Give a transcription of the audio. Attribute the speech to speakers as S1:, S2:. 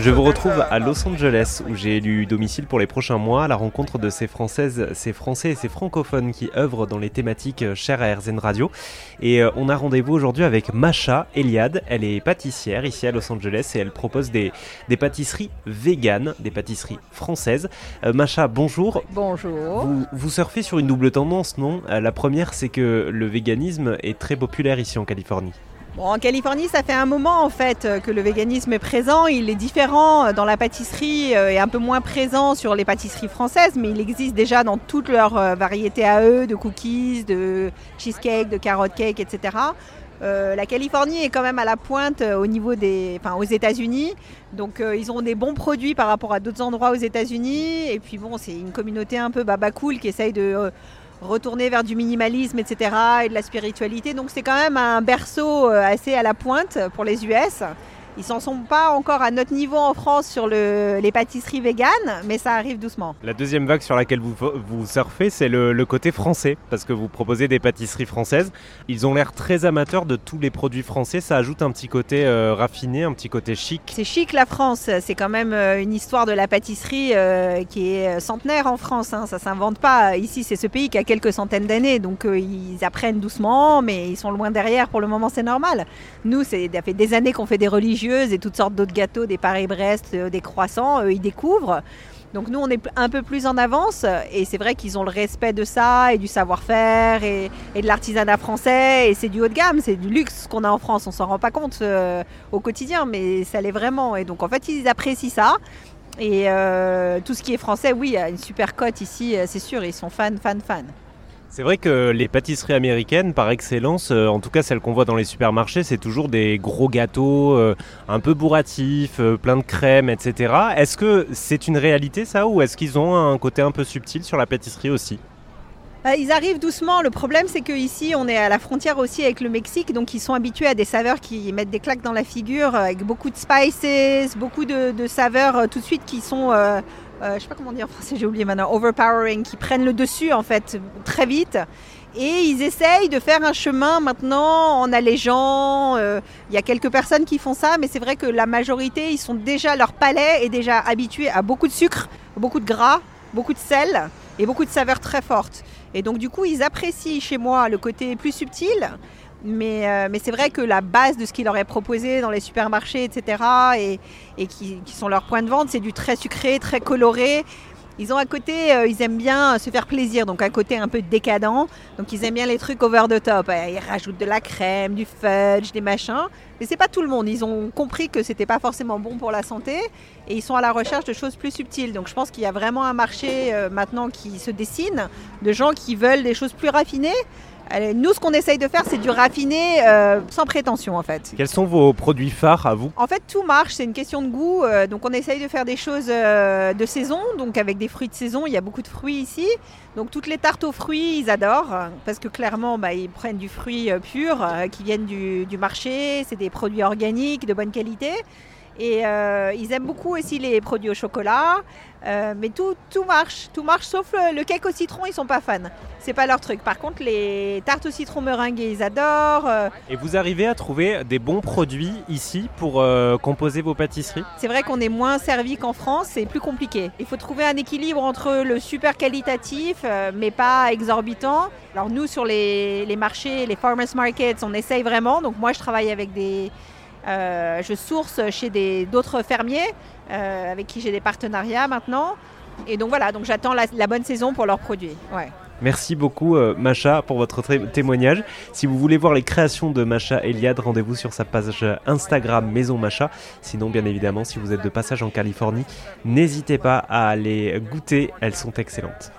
S1: Je vous retrouve à Los Angeles où j'ai élu domicile pour les prochains mois à la rencontre de ces Françaises, ces Français et ces francophones qui œuvrent dans les thématiques chères à RZN Radio. Et euh, on a rendez-vous aujourd'hui avec Masha Eliade. Elle est pâtissière ici à Los Angeles et elle propose des, des pâtisseries véganes, des pâtisseries françaises. Euh, Macha, bonjour.
S2: Bonjour.
S1: Vous, vous surfez sur une double tendance, non? Euh, La première, c'est que le véganisme est très populaire ici en Californie.
S2: En Californie, ça fait un moment en fait euh, que le véganisme est présent. Il est différent euh, dans la pâtisserie euh, et un peu moins présent sur les pâtisseries françaises, mais il existe déjà dans toutes leurs variétés à eux, de cookies, de cheesecake, de carrot cake, etc. La Californie est quand même à la pointe au niveau des, enfin aux États-Unis, donc ils ont des bons produits par rapport à d'autres endroits aux États-Unis. Et puis bon, c'est une communauté un peu baba cool qui essaye de retourner vers du minimalisme, etc. et de la spiritualité. Donc c'est quand même un berceau euh, assez à la pointe pour les US. Ils s'en sont pas encore à notre niveau en France sur le- les pâtisseries véganes, mais ça arrive doucement.
S1: La deuxième vague sur laquelle vous, vous surfez, c'est le, le côté français, parce que vous proposez des pâtisseries françaises. Ils ont l'air très amateurs de tous les produits français. Ça ajoute un petit côté euh, raffiné, un petit côté chic.
S2: C'est chic la France, c'est quand même euh, une histoire de la pâtisserie euh, qui est centenaire en France. hein. Ça s'invente pas. Ici, c'est ce pays qui a quelques centaines d'années, donc euh, ils apprennent doucement, mais ils sont loin derrière. Pour le moment, c'est normal. Nous, c'est- ça fait des années qu'on fait des et toutes sortes d'autres gâteaux, des Paris-Brest, euh, des croissants. Ils découvrent. Donc nous, on est un peu plus en avance et c'est vrai qu'ils ont le respect de ça et du savoir-faire et, de l'artisanat français et c'est du haut de gamme, c'est du luxe qu'on a en France. On s'en rend pas compte euh, au quotidien, mais ça l'est vraiment. Et donc en fait, ils apprécient ça. Et euh, tout ce qui est français, oui, a une super cote ici, c'est sûr. Ils sont fans, fans, fans.
S1: C'est vrai que les pâtisseries américaines, par excellence, euh, en tout cas celles qu'on voit dans les supermarchés, c'est toujours des gros gâteaux euh, un peu bourratifs, euh, plein de crème, etc. Est-ce que c'est une réalité ça ou est-ce qu'ils ont un côté un peu subtil sur la pâtisserie aussi?
S2: Euh, Ils arrivent doucement. Le problème, c'est qu'ici, on est à la frontière aussi avec le Mexique, donc ils sont habitués à des saveurs qui mettent des claques dans la figure, avec beaucoup de spices, beaucoup de, saveurs tout de suite qui sont, euh, je sais pas comment dire en français, j'ai oublié maintenant, overpowering, qui prennent le dessus en fait très vite. Et ils essayent de faire un chemin maintenant en allégeant. euh, Il y a quelques personnes qui font ça, mais c'est vrai que la majorité, ils sont déjà, leur palais est déjà habitué à beaucoup de sucre, beaucoup de gras, beaucoup de sel et beaucoup de saveurs très fortes. Et donc du coup, ils apprécient chez moi le côté plus subtil. Mais, euh, mais c'est vrai que la base de ce qui leur est proposé dans les supermarchés, etc., et, qui, sont leurs points de vente, c'est du très sucré, très coloré. Ils ont à côté, euh, ils aiment bien se faire plaisir, donc un côté un peu décadent. Donc ils aiment bien les trucs over the top. Euh, Ils rajoutent de la crème, du fudge, des machins. Mais c'est pas tout le monde. Ils ont compris que c'était pas forcément bon pour la santé et ils sont à la recherche de choses plus subtiles. Donc je pense qu'il y a vraiment un marché euh, maintenant qui se dessine de gens qui veulent des choses plus raffinées. Nous, ce qu'on essaye de faire, c'est du raffiné euh, sans prétention en fait.
S1: Quels sont vos produits phares à vous?
S2: En fait, tout marche, c'est une question de goût. euh, donc, on essaye de faire des choses euh, de saison, donc avec des fruits de saison. Il y a beaucoup de fruits ici. Donc, toutes les tartes aux fruits, ils adorent, parce que clairement, bah, ils prennent du fruit euh, pur, euh, qui viennent du, du marché. C'est des produits organiques, de bonne qualité. Et euh, ils aiment beaucoup aussi les produits au chocolat. Euh, mais tout, tout marche, tout marche, sauf le, le cake au citron, ils sont pas fans. C'est pas leur truc. Par contre, les tartes au citron meringuées, ils adorent. Euh,
S1: Et vous arrivez à trouver des bons produits ici pour composer vos pâtisseries?
S2: C'est vrai qu'on est moins servi qu'en France, c'est plus compliqué. Il faut trouver un équilibre entre le super qualitatif, mais pas exorbitant. Alors nous, sur les, les marchés, les farmers markets, on essaye vraiment. Donc moi, je travaille avec des... euh, je source chez d'autres fermiers euh, avec qui j'ai des partenariats maintenant. Et donc voilà, donc j'attends la, bonne saison pour leurs produits.
S1: Merci beaucoup euh, Macha pour votre té- témoignage. Si vous voulez voir les créations de Macha Eliade, rendez-vous sur sa page Instagram Maison Macha. Sinon, bien évidemment, si vous êtes de passage en Californie, n'hésitez pas à aller goûter, elles sont excellentes.